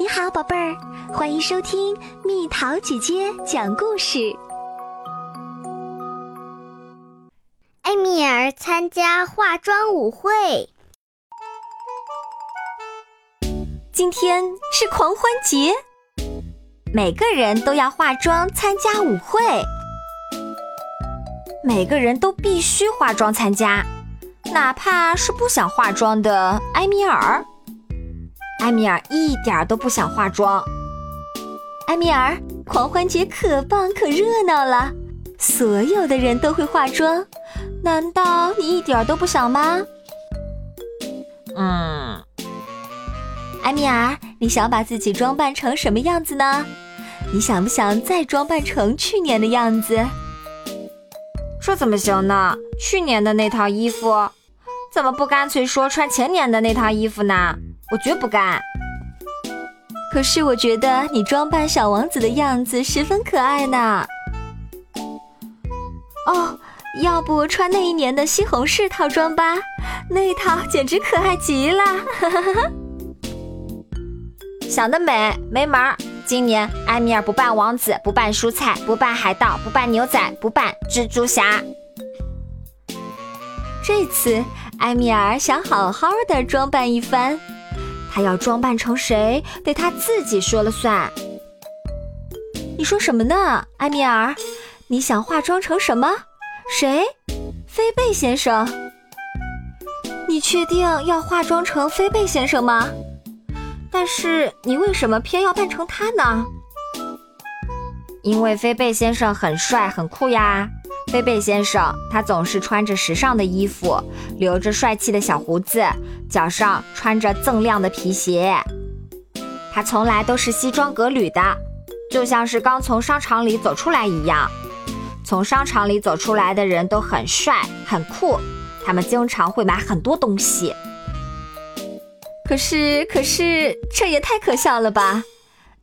你好，宝贝儿，欢迎收听蜜桃姐姐讲故事。艾米尔参加化妆舞会。今天是狂欢节，每个人都要化妆参加舞会。每个人都必须化妆参加，哪怕是不想化妆的埃米尔。埃米尔一点都不想化妆。埃米尔，狂欢节可棒可热闹了，所有的人都会化妆，难道你一点都不想吗？嗯。埃米尔，你想把自己装扮成什么样子呢？你想不想再装扮成去年的样子？这怎么行呢？去年的那套衣服，怎么不干脆说穿前年的那套衣服呢？我绝不干。可是我觉得你装扮小王子的样子十分可爱呢。哦，要不穿那一年的西红柿套装吧？那套简直可爱极了。想得美，没门儿！今年埃米尔不扮王子，不扮蔬菜，不扮海盗，不扮牛仔，不扮蜘蛛侠。这次埃米尔想好好的装扮一番。他要装扮成谁，得他自己说了算。你说什么呢，埃米尔？你想化妆成什么？谁？菲贝先生？你确定要化妆成菲贝先生吗？但是你为什么偏要扮成他呢？因为菲贝先生很帅很酷呀。贝贝先生，他总是穿着时尚的衣服，留着帅气的小胡子，脚上穿着锃亮的皮鞋。他从来都是西装革履的，就像是刚从商场里走出来一样。从商场里走出来的人都很帅很酷，他们经常会买很多东西。可是，可是，这也太可笑了吧！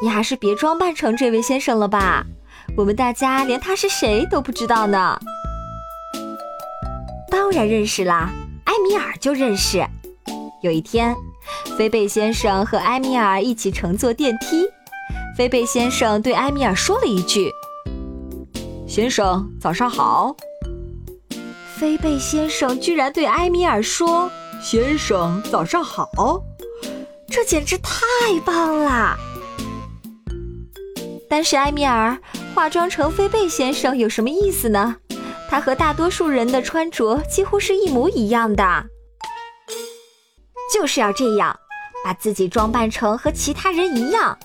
你还是别装扮成这位先生了吧。我们大家连他是谁都不知道呢。当然认识啦，埃米尔就认识。有一天，菲贝先生和埃米尔一起乘坐电梯。菲贝先生对埃米尔说了一句：“先生，早上好。”菲贝先生居然对埃米尔说：“先生，早上好。”这简直太棒啦！但是埃米尔。化妆成飞贝先生有什么意思呢？他和大多数人的穿着几乎是一模一样的，就是要这样，把自己装扮成和其他人一样，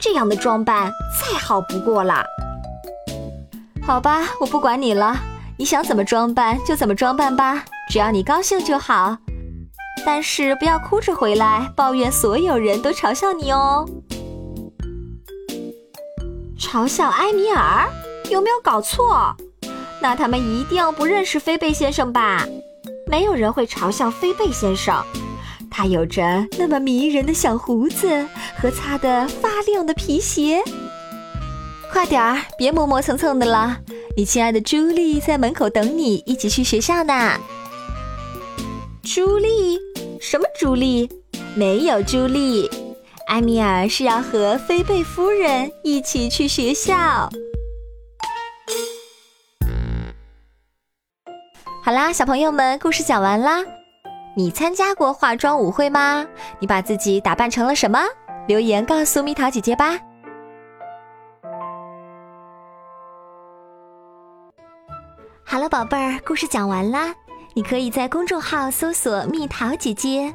这样的装扮再好不过了。好吧，我不管你了，你想怎么装扮就怎么装扮吧，只要你高兴就好。但是不要哭着回来抱怨所有人都嘲笑你哦。嘲笑埃米尔有没有搞错？那他们一定不认识飞贝先生吧？没有人会嘲笑飞贝先生，他有着那么迷人的小胡子和擦得发亮的皮鞋。快点儿，别磨磨蹭蹭的了，你亲爱的朱莉在门口等你，一起去学校呢。朱莉？什么朱莉？没有朱莉。埃米尔是要和菲贝夫人一起去学校。好啦，小朋友们，故事讲完啦。你参加过化妆舞会吗？你把自己打扮成了什么？留言告诉蜜桃姐姐吧。好了，宝贝儿，故事讲完啦。你可以在公众号搜索“蜜桃姐姐”。